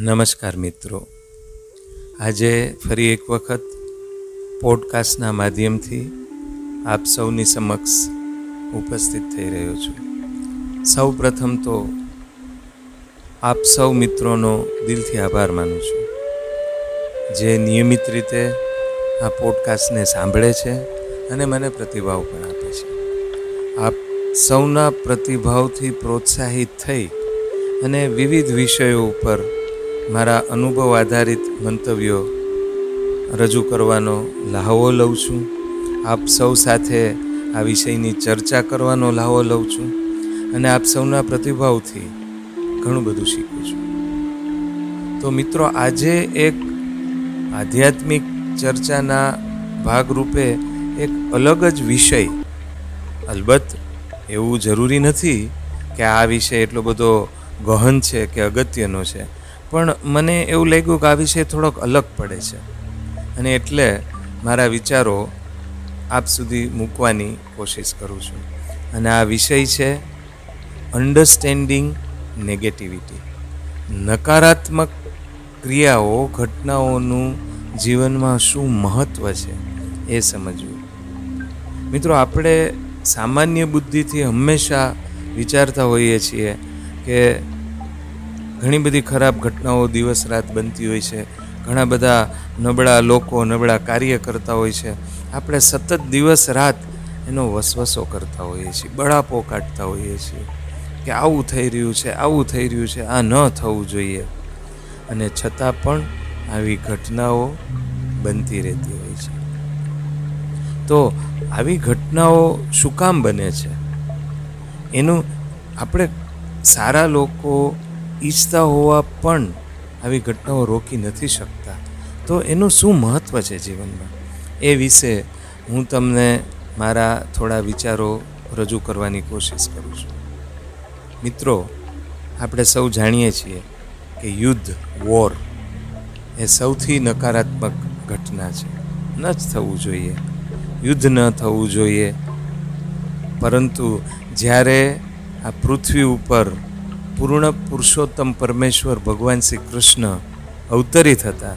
નમસ્કાર મિત્રો. આજે ફરી એક વખત પોડકાસ્ટના માધ્યમથી આપ સૌની સમક્ષ ઉપસ્થિત થઈ રહ્યો છું. સૌ પ્રથમ તો આપ સૌ મિત્રોનો દિલથી આભાર માનું છું. જે નિયમિત રીતે આ પોડકાસ્ટને સાંભળે છે અને મને પ્રતિભાવ પણ આપે છે. આપ સૌના પ્રતિભાવથી પ્રોત્સાહિત થઈ અને વિવિધ વિષયો ઉપર મારા અનુભવ આધારિત મંતવ્યો રજૂ કરવાનો લ્હાવો લઉં છું. આપ સૌ સાથે આ વિષયની ચર્ચા કરવાનો લ્હાવો લઉં છું અને આપ સૌના પ્રતિભાવથી ઘણું બધું શીખું છું. તો મિત્રો, આજે એક આધ્યાત્મિક ચર્ચાના ભાગરૂપે એક અલગ જ વિષય, અલબત્ત એવું જરૂરી નથી કે આ વિષય એટલો બધો ગહન છે કે અગત્યનો છે. પણ મને એવું લાગ્યું કે આ વિષય થોડોક અલગ પડે છે. અને એટલે મારા વિચારો આપ સુધી મૂકવાની કોશિશ કરું છું. અને આ વિષય છે અન્ડરસ્ટેન્ડિંગ નેગેટિવિટી નકારાત્મક ક્રિયાઓ, ઘટનાઓનું જીવનમાં શું મહત્ત્વ છે એ સમજવું. મિત્રો, આપણે સામાન્ય બુદ્ધિથી હંમેશા વિચારતા હોઈએ છીએ કે ઘણી બધી ખરાબ ઘટનાઓ દિવસ રાત બનતી હોય છે. ઘણા બધા નબળા લોકો, નબળા કાર્ય કરતા હોય છે. આપણે સતત દિવસ રાત એનો વસવસો કરતા હોઈએ છીએ, બળાપો કાઢતા હોઈએ છીએ કે આવું થઈ રહ્યું છે, આવું થઈ રહ્યું છે, આ ન થવું જોઈએ. અને છતાં પણ આવી ઘટનાઓ બનતી રહેતી હોય છે. તો આવી ઘટનાઓ શું કામ બને છે? એનું આપણે સારા લોકો ઈચ્છતા હોવા પણ આવી ઘટનાઓ રોકી નથી શકતા. તો એનું શું મહત્ત્વ છે જીવનમાં? એ વિશે હું તમને મારા થોડા વિચારો રજૂ કરવાની કોશિશ કરું છું. મિત્રો, આપણે સૌ જાણીએ છીએ કે યુદ્ધ, વોર એ સૌથી નકારાત્મક ઘટના છે. ન જ થવું જોઈએ. યુદ્ધ ન થવું જોઈએ. પરંતુ જ્યારે આ પૃથ્વી ઉપર પૂર્ણ પુરુષોત્તમ પરમેશ્વર ભગવાન શ્રી કૃષ્ણ અવતરિત હતા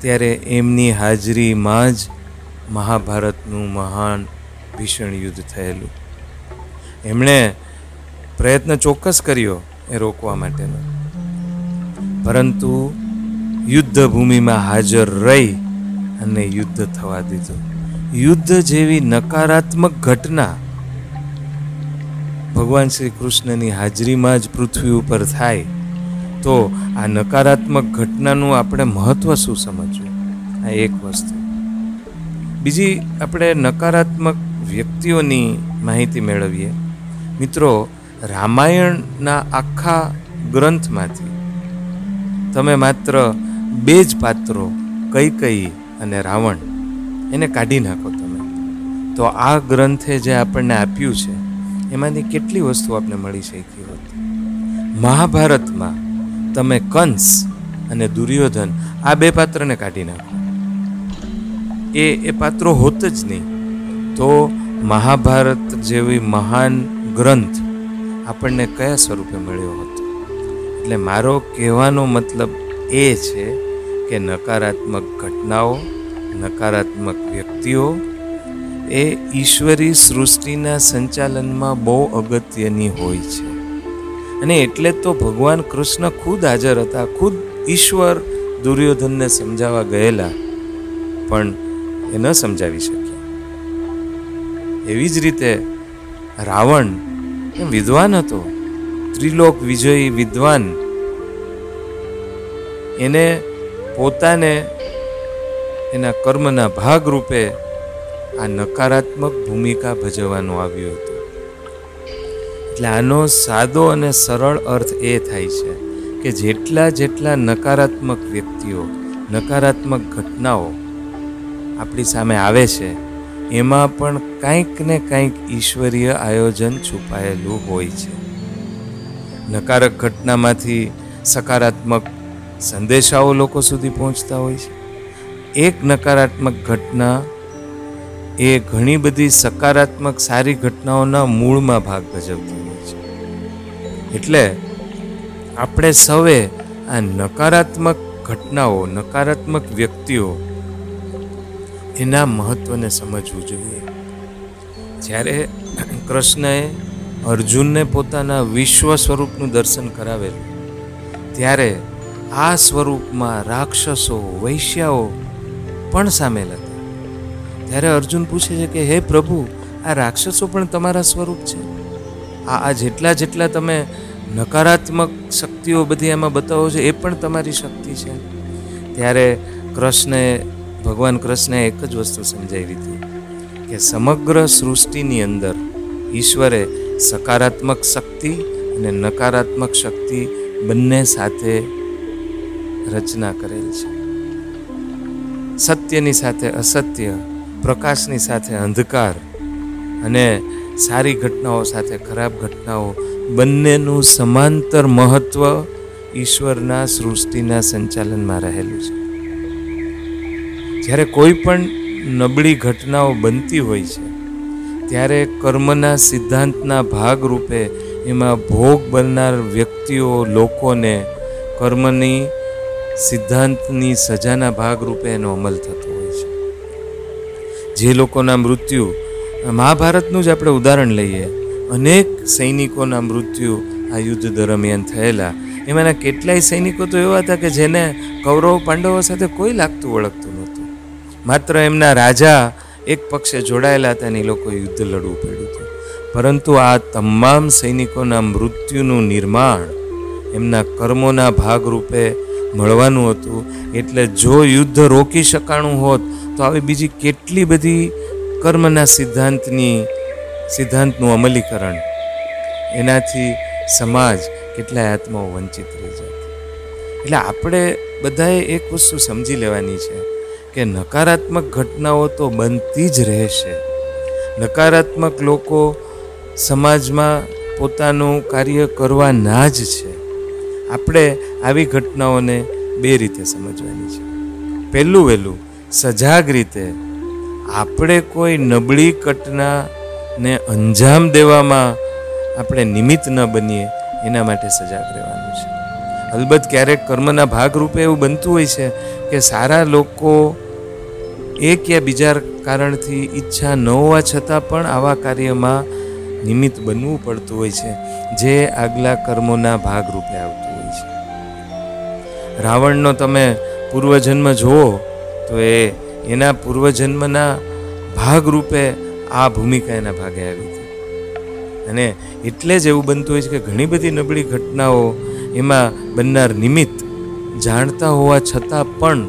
ત્યારે એમની હાજરીમાં જ મહાભારતનું મહાન ભીષણ યુદ્ધ થયેલું. એમણે પ્રયત્ન ચોક્કસ કર્યો એ રોકવા માટેનો. પરંતુ યુદ્ધ ભૂમિમાં હાજર રહી અને યુદ્ધ થવા દીધું. યુદ્ધ જેવી નકારાત્મક ઘટના ભગવાન શ્રી કૃષ્ણની હાજરીમાં જ પૃથ્વી ઉપર થાય, તો આ નકારાત્મક ઘટનાનું આપણે મહત્ત્વ શું સમજવું? આ એક વસ્તુ. બીજી, આપણે નકારાત્મક વ્યક્તિઓની માહિતી મેળવીએ. મિત્રો, રામાયણના આખા ગ્રંથમાંથી તમે માત્ર બે જ પાત્રો કઈ કઈ અને રાવણ, એને કાઢી નાખો તમે. તો આ ગ્રંથે જે આપણને આપ્યું છે એમાંથી કેટલી વસ્તુ આપણે મળી શકી હોત? મહાભારતમાં તમે કંસ અને દુર્યોધન આ બે પાત્રને કાઢી નાખો. એ એ પાત્રો હોત જ નહીં, તો મહાભારત જેવી મહાન ગ્રંથ આપણને કયા સ્વરૂપે મળ્યો હતો? એટલે મારો કહેવાનો મતલબ એ છે કે નકારાત્મક ઘટનાઓ, નકારાત્મક વ્યક્તિઓ એ ઈશ્વરી સૃષ્ટિના સંચાલનમાં બહુ અગત્યની હોય છે. અને એટલે તો ભગવાન કૃષ્ણ ખુદ હાજર હતા, ખુદ ઈશ્વર દુર્યોધનને સમજાવવા ગયેલા, પણ એ ન સમજાવી શક્યા. એવી જ રીતે રાવણ વિદ્વાન હતો, ત્રિલોક વિજયી વિદ્વાન, એને પોતાને એના કર્મના ભાગરૂપે આ નકારાત્મક ભૂમિકા ભજવવાનું આવ્યું હતું. એટલે આનો સાદો અને સરળ અર્થ એ થાય છે કે જેટલા જેટલા નકારાત્મક વ્યક્તિઓ, નકારાત્મક ઘટનાઓ આપણી સામે આવે છે, એમાં પણ કાંઈક ને કાંઈક ઈશ્વરીય આયોજન છુપાયેલું હોય છે. નકારક ઘટનામાંથી સકારાત્મક સંદેશાઓ લોકો સુધી પહોંચતા હોય છે. એક નકારાત્મક ઘટના એ ઘણી બધી સકારાત્મક સારી ઘટનાઓના મૂળમાં ભાગ ભજવતી હોય છે. એટલે આપણે સૌએ આ નકારાત્મક ઘટનાઓ, નકારાત્મક વ્યક્તિઓ એના મહત્ત્વને સમજવું જોઈએ. જ્યારે કૃષ્ણએ અર્જુનને પોતાના વિશ્વ સ્વરૂપનું દર્શન કરાવેલું, ત્યારે આ સ્વરૂપમાં રાક્ષસો, વૈશ્યાઓ પણ સામેલ હતા. ત્યારે અર્જુન પૂછે છે કે, હે પ્રભુ, આ રાક્ષસો પણ તમારા સ્વરૂપ છે? આ આ જેટલા જેટલા તમે નકારાત્મક શક્તિઓ બધી એમાં બતાવો છો, એ પણ તમારી શક્તિ છે. ત્યારે કૃષ્ણએ ભગવાન કૃષ્ણએ એક જ વસ્તુ સમજાવી હતી કે સમગ્ર સૃષ્ટિની અંદર ઈશ્વરે સકારાત્મક શક્તિ અને નકારાત્મક શક્તિ બંને સાથે રચના કરેલ છે. સત્યની સાથે અસત્ય પ્રકાશની સાથે અંધકાર અને સારી ઘટનાઓ સાથે ખરાબ ઘટનાઓ, બંનેનું સમાંતર મહત્ત્વ ઈશ્વરના સૃષ્ટિના સંચાલનમાં રહેલું છે. જ્યારે કોઈ પણ નબળી ઘટનાઓ બનતી હોય છે, ત્યારે કર્મના સિદ્ધાંતના ભાગરૂપે એમાં ભોગ બનનાર વ્યક્તિઓ, લોકોને કર્મની સિદ્ધાંતની સજાના ભાગરૂપે એનો અમલ થતો હોય જે લોકોના મૃત્યુ મહાભારતનું જ આપણે ઉદાહરણ લઈએ. અનેક સૈનિકોના મૃત્યુ આ યુદ્ધ દરમિયાન થયેલા. એમાંના કેટલાય સૈનિકો તો એવા હતા કે જેને કૌરવ પાંડવો સાથે કોઈ લાગતું ઓળખતું નહોતું. માત્ર એમના રાજા એક પક્ષે જોડાયેલા હતા અને એ લોકો યુદ્ધ લડવું પડ્યું હતું. પરંતુ આ તમામ સૈનિકોના મૃત્યુનું નિર્માણ એમના કર્મોના ભાગરૂપે મળવાનું હતું. એટલે જો યુદ્ધ રોકી શકાણું હોત તો આવી બીજી કેટલી બધી કર્મના સિદ્ધાંતની, સિદ્ધાંતનું અમલીકરણ. એનાથી સમાજ કેટલાય આત્માઓ વંચિત રહી જાય. એટલે આપણે બધાએ એક વસ્તુ સમજી લેવાની છે કે નકારાત્મક ઘટનાઓ તો બનતી જ રહેશે. નકારાત્મક લોકો સમાજમાં પોતાનું કાર્ય કરવાના જ છે. આપણે આવી ઘટનાઓને બે રીતે સમજવાની છે. પહેલું વહેલું સજાગ રીતે આપણે કોઈ નબળી ઘટનાને અંજામ દેવામાં આપણે નિમિત્ત ન બનીએ, એના માટે સજાગ રહેવાનું છે. અલબત્ત ક્યારેક કર્મના ભાગરૂપે એવું બનતું હોય છે કે સારા લોકો એક યા બીજા કારણથી ઈચ્છા ન હોવા છતાં પણ આવા કાર્યમાં નિમિત્ત બનવું પડતું હોય છે, જે આગલા કર્મોના ભાગરૂપે આવતું હોય છે. રાવણનો તમે પૂર્વજન્મ જુઓ તો એ એના પૂર્વજન્મના ભાગરૂપે આ ભૂમિકા એના ભાગે આવી હતી. અને એટલે જ એવું બનતું હોય છે કે ઘણી બધી નબળી ઘટનાઓ એમાં બનનાર નિમિત્ત જાણતા હોવા છતાં પણ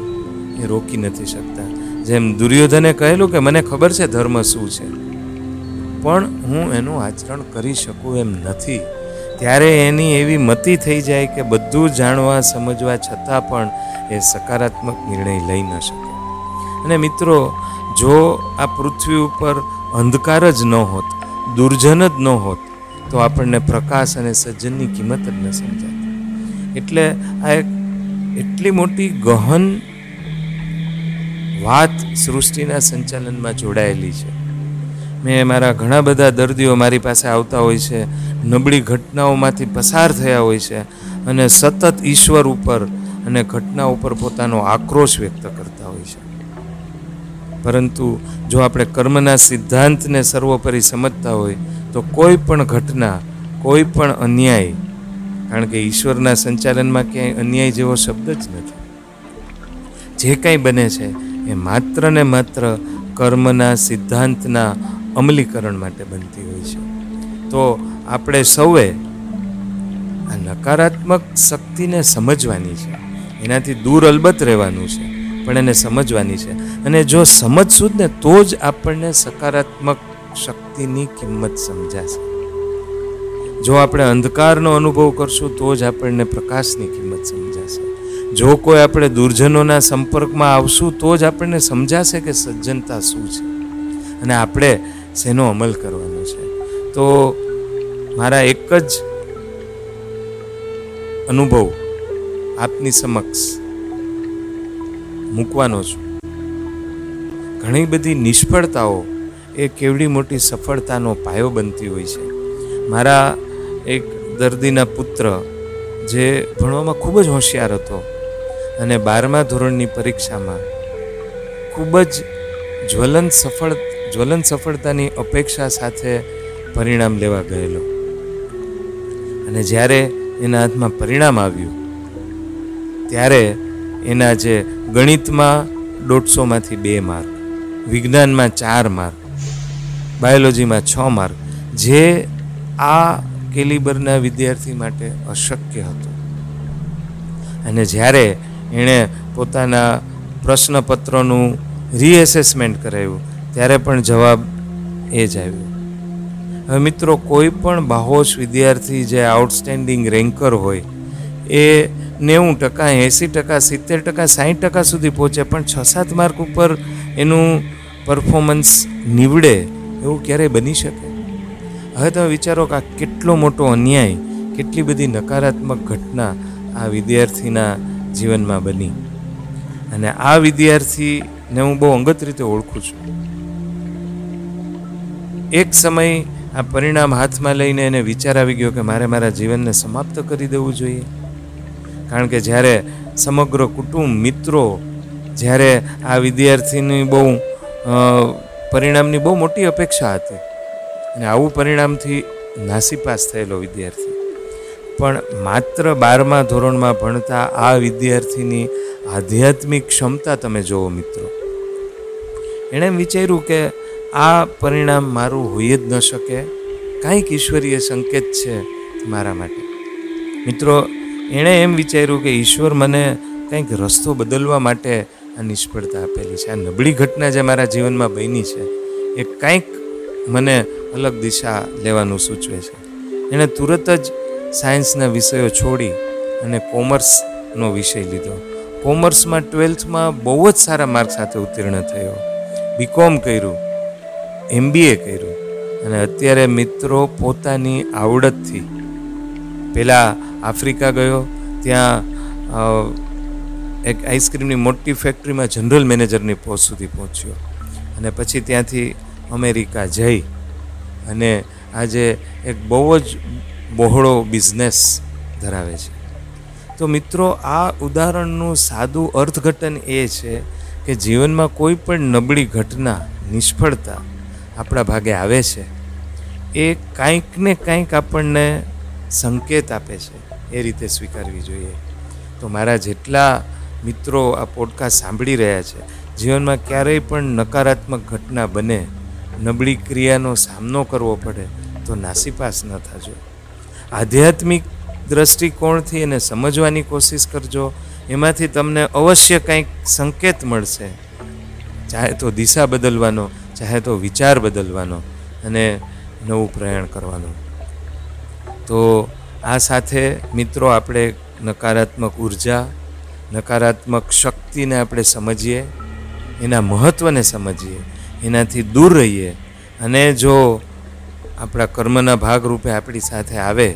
એ રોકી નથી શકતા. જેમ દુર્યોધને કહેલું કે મને ખબર છે ધર્મ શું છે. પણ હું એનું આચરણ કરી શકું એમ નથી. ત્યારે એની એવી મતિ થઈ જાય કે બધું જાણવા સમજવા છતાં પણ એ સકારાત્મક નિર્ણય લઈ ન શકે. અને મિત્રો, જો આ પૃથ્વી ઉપર અંધકાર જ ન હોત, દુર્જન જ ન હોત, તો આપણને પ્રકાશ અને સજ્જનની કિંમત જ ન સમજાય એટલે આ એક એટલી મોટી ગહન વાત સૃષ્ટિના સંચાલનમાં જોડાયેલી છે. મેં મારા ઘણા બધા દર્દીઓ મારી પાસે આવતા હોય છે, નબળી ઘટનાઓમાંથી પસાર થયા હોય છે, અને સતત ઈશ્વર ઉપર અને ઘટના ઉપર પોતાનો આક્રોશ વ્યક્ત કરતા હોય છે. પરંતુ જો આપણે કર્મના સિદ્ધાંતને સર્વોપરી સમજતા હોય, તો કોઈ પણ ઘટના, કોઈ પણ અન્યાય, કારણ કે ઈશ્વરના સંચાલનમાં ક્યાંય અન્યાય જેવો શબ્દ જ નથી. જે કાંઈ બને છે, એ માત્ર ને માત્ર કર્મના સિદ્ધાંતના અમલીકરણ માટે બનતી હોય છે. તો આપણે સૌએ આ નકારાત્મક શક્તિને સમજવાની છે. એનાથી દૂર અલબત્ત રહેવાનું છે. પણ એને સમજવાની છે. અને જો સમજશું જ ને તો જ આપણને સકારાત્મક શક્તિની કિંમત સમજાશે. જો આપણે અંધકારનો અનુભવ કરશું, તો જ આપણને પ્રકાશની કિંમત સમજાશે. જો કોઈ આપણે દુર્જનોના સંપર્કમાં આવશું, તો જ આપણને સમજાશે કે સજ્જનતા શું છે. અને આપણે શેનો અમલ કરવાનો છે. તો મારા એક જ અનુભવ આપની સમક્ષ મૂકવાનો છું. ઘણી બધી નિષ્ફળતાઓ એ કેવડી મોટી સફળતાનો પાયો બનતી હોય છે. મારા એક દર્દીના પુત્ર, જે ભણવામાં ખૂબ જ હોશિયાર હતો અને બારમા ધોરણની પરીક્ષામાં ખૂબ જ જ્વલંત સફળ જ્વલંત સફળતાની અપેક્ષા સાથે પરિણામ લેવા ગયેલો. અને જ્યારે એના હાથમાં પરિણામ આવ્યું, ત્યારે એના જે ગણિતમાં દોઢસોમાંથી બે માર્ક, વિજ્ઞાનમાં ચાર માર્ક, બાયોલોજીમાં છ માર્ક, જે આ કેલિબરના વિદ્યાર્થી માટે અશક્ય હતું. અને જ્યારે એણે પોતાના પ્રશ્નપત્રનું રીએસેસમેન્ટ કરાવ્યું, ત્યારે પણ જવાબ એ જ આવ્યો. હવે મિત્રો, કોઈ પણ બાહોશ વિદ્યાર્થી જે આઉટસ્ટેન્ડિંગ રેન્કર હોય, એ નેવું ટકા, એંસી ટકા, સિત્તેર ટકા સાઠ ટકા સુધી પહોંચે, પણ છ સાત માર્ક ઉપર એનું પરફોર્મન્સ નીવડે, એવું ક્યારેય બની શકે? હવે તમે વિચારો કે આ કેટલો મોટો અન્યાય, કેટલી બધી નકારાત્મક ઘટના આ વિદ્યાર્થીના જીવનમાં બની. અને આ વિદ્યાર્થીને હું બહુ અંગત રીતે ઓળખું છું. એક સમય આ પરિણામ હાથમાં લઈને એને વિચાર આવી ગયો કે મારે મારા જીવનને સમાપ્ત કરી દેવું જોઈએ. કારણ કે જ્યારે સમગ્ર કુટુંબ, મિત્રો, જ્યારે આ વિદ્યાર્થીની બહુ પરિણામની બહુ મોટી અપેક્ષા હતી. અને આવું પરિણામથી નાસીપાસ થયેલો વિદ્યાર્થી. પણ માત્ર બારમા ધોરણમાં ભણતા આ વિદ્યાર્થીની આધ્યાત્મિક ક્ષમતા તમે જુઓ મિત્રો. એણે વિચાર્યું કે આ પરિણામ મારું હોઈ જ ન શકે. કાંઈક ઈશ્વરીય સંકેત છે મારા માટે. મિત્રો એણે એમ વિચાર્યું કે ઈશ્વર મને કંઈક રસ્તો બદલવા માટે આ નિષ્ફળતા આપેલી છે. આ નબળી ઘટના જે મારા જીવનમાં બની છે, એ કંઈક મને અલગ દિશા લેવાનું સૂચવે છે. એણે તુરત જ સાયન્સના વિષયો છોડી અને કોમર્સનો વિષય લીધો. કોમર્સમાં ટ્વેલ્થમાં બહુ જ સારા માર્ક સાથે ઉત્તીર્ણ થયો. બીકોમ કર્યું એમબીએ કર્યું અને અત્યારે મિત્રો પોતાની આવડતથી પહેલાં આફ્રિકા ગયો, ત્યાં એક આઈસ્ક્રીમની મોટી ફેક્ટરીમાં જનરલ મેનેજરની પોસ્ટ સુધી પહોંચ્યો. અને પછી ત્યાંથી અમેરિકા જઈ. અને આજે એક બહુ જ બહોળો બિઝનેસ ધરાવે છે. તો મિત્રો, આ ઉદાહરણનું સાદું અર્થઘટન એ છે કે જીવનમાં કોઈ પણ નબળી ઘટના, નિષ્ફળતા આપણા ભાગે આવે છે. એ કાંઈક ને કાંઈક આપણને સંકેત આપે છે. એ રીતે સ્વીકારવી જોઈએ. તો મારા જેટલા મિત્રો આ પોડકાસ્ટ સાંભળી રહ્યા છે, જીવનમાં ક્યારેય પણ નકારાત્મક ઘટના બને, નબળી ક્રિયાનો સામનો કરવો પડે, તો નાસીપાસ ન થજો. આધ્યાત્મિક દ્રષ્ટિકોણથી એને સમજવાની કોશિશ કરજો, એમાંથી તમને અવશ્ય કંઈક સંકેત મળશે. ચાહે તો દિશા બદલવાનો, ચાહે તો વિચાર બદલવાનો અને નવું પ્રયાણ કરવાનું. તો આ સાથે મિત્રો આપણે નકારાત્મક ઊર્જા, નકારાત્મક શક્તિને આપણે સમજીએ, એના મહત્ત્વને સમજીએ, એનાથી દૂર રહીએ. અને જો આપણા કર્મના ભાગરૂપે આપણી સાથે આવે,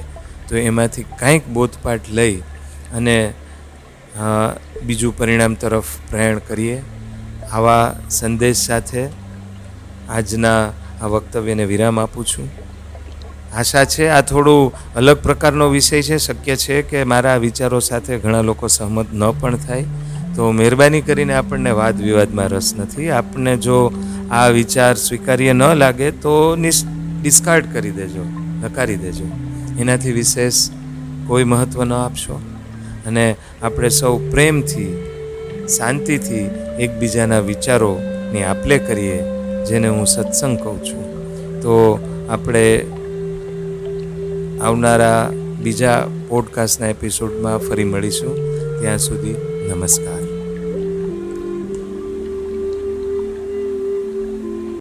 તો એમાંથી કાંઈક બોધપાઠ લઈ અને બીજું પરિણામ તરફ પ્રયાણ કરીએ. આવા સંદેશ સાથે આજના આ વક્તવ્યને વિરામ આપું છું. આશા છે. આ થોડું અલગ પ્રકારનો વિષય છે. શક્ય છે કે મારા વિચારો સાથે ઘણા લોકો સહમત ન પણ થાય. તો મહેરબાની કરીને આપણને વાદ વિવાદમાં રસ નથી. આપણને જો આ વિચાર સ્વીકાર્ય ન લાગે તો ડિસ્કાર્ડ કરી દેજો. નકારી દેજો. એનાથી વિશેષ કોઈ મહત્ત્વ ન આપશો. અને આપણે સૌ પ્રેમથી, શાંતિથી એકબીજાના વિચારોની આપલે કરીએ, જેને હું સત્સંગ કહું છું. તો આપણે આવનારા બીજા પોડકાસ્ટના એપિસોડમાં ફરી મળીશું. ત્યાં સુધી નમસ્કાર.